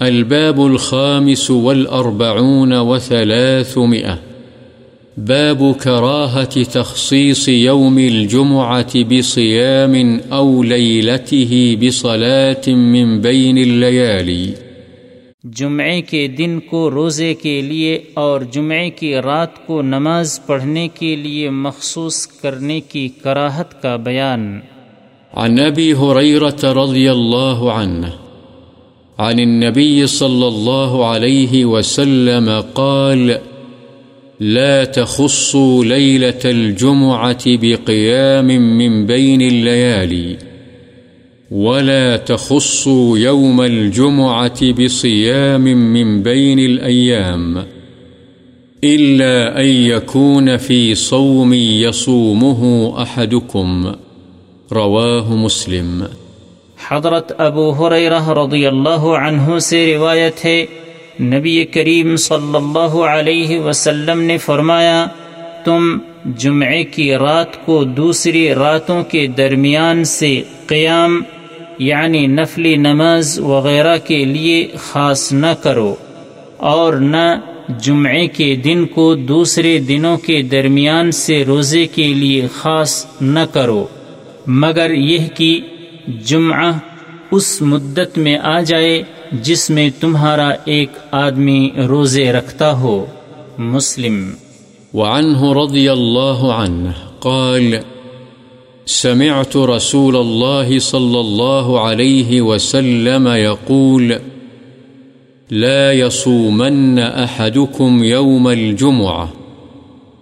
الباب الخامس والأربعون وثلاثمئة باب كراهة تخصيص يوم الجمعة بصيام أو ليلته بصلاة من بين الليالي. جمعے کے دن کو روزے کے لیے اور جمعے کی رات کو نماز پڑھنے کے لیے مخصوص کرنے کی کراہت کا بیان. عن أبي هريرة رضي الله عنه. عن النبي صلى الله عليه وسلم قال، لا تخصوا ليلة الجمعة بقيام من بين الليالي، ولا تخصوا يوم الجمعة بصيام من بين الأيام، إلا أن يكون في صوم يصومه أحدكم، رواه مسلم. حضرت ابو حریرہ رضی اللہ عنہ سے روایت ہے، نبی کریم صلی اللہ علیہ وسلم نے فرمایا، تم جمعے کی رات کو دوسری راتوں کے درمیان سے قیام یعنی نفلی نماز وغیرہ کے لیے خاص نہ کرو، اور نہ جمعے کے دن کو دوسرے دنوں کے درمیان سے روزے کے لیے خاص نہ کرو۔ مگر یہ کہ جمعہ اس مدت میں آ جائے جس میں تمہارا ایک آدمی روزے رکھتا ہو، مسلم۔ وعنه رضي الله عنه قال، سمعت رسول الله صلى الله عليه وسلم يقول لا يصومن أحدكم يوم الجمعة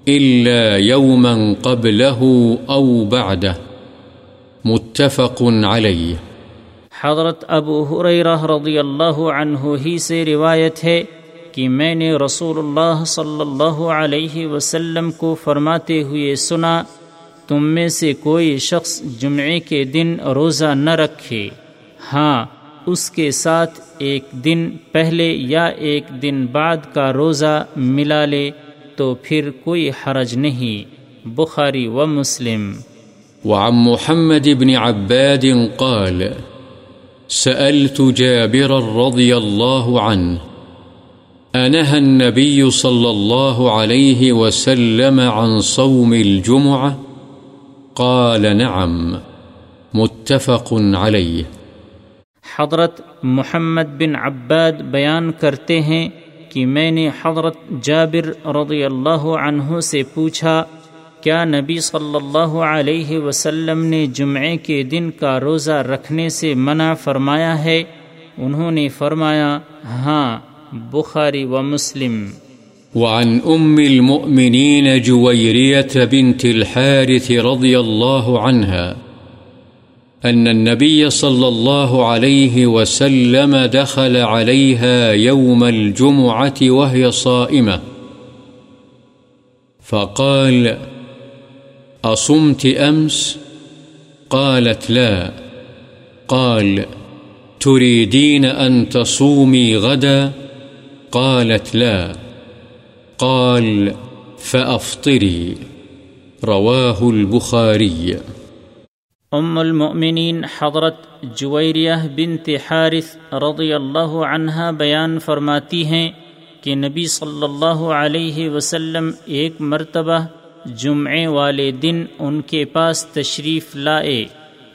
إلا يوما قبله أو بعده متفق عليه حضرت ابو حریرہ رضی اللہ عنہ ہی سے روایت ہے کہ میں نے رسول اللہ صلی اللہ علیہ وسلم کو فرماتے ہوئے سنا، تم میں سے کوئی شخص جمعے کے دن روزہ نہ رکھے۔ ہاں اس کے ساتھ ایک دن پہلے یا ایک دن بعد کا روزہ ملا لے تو پھر کوئی حرج نہیں۔ بخاری و مسلم۔ وعن محمد بن عباد قال، سألت جابر رضي الله عنه، أنهى النبي صلى الله عليه وسلم عن صوم الجمعة؟ قال، نعم، متفق عليه. حضرت محمد بن عباد بیان کرتے ہیں کہ میں نے حضرت جابر رضی اللہ عنہ سے پوچھا کیا نبی صلی اللہ علیہ وسلم نے جمعے کے دن کا روزہ رکھنے سے منع فرمایا ہے؟ انہوں نے فرمایا ہاں بخاری و مسلم۔ وعن أم المؤمنين جويرية بنت الحارث رضي الله عنها أن النبي صلى الله عليه وسلم دخل عليها يوم الجمعة وهي صائمة، فقال أصمت أمس؟ قالت لا قال، تريدين أن تصومي غدا؟ قالت لا قال، فأفطري رواه البخاري ام المؤمنین حضرت جویریہ بنت حارث رضی اللہ عنہ بیان فرماتی ہیں کہ نبی صلی اللہ علیہ وسلم ایک مرتبہ جمعے والے دن ان کے پاس تشریف لائے،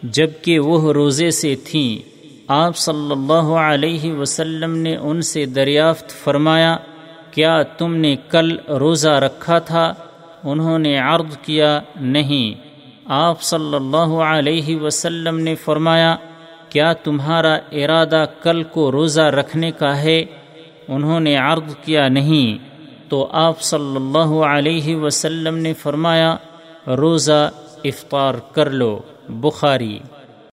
جبکہ وہ روزے سے تھیں۔ آپ صلی اللہ علیہ وسلم نے ان سے دریافت فرمایا، کیا تم نے کل روزہ رکھا تھا؟ انہوں نے عرض کیا، نہیں۔ آپ صلی اللہ علیہ وسلم نے فرمایا، کیا تمہارا ارادہ کل کو روزہ رکھنے کا ہے؟ انہوں نے عرض کیا، نہیں۔ تو آپ صلی اللہ علیہ وسلم نے فرمایا روزہ افطار کر لو بخاری۔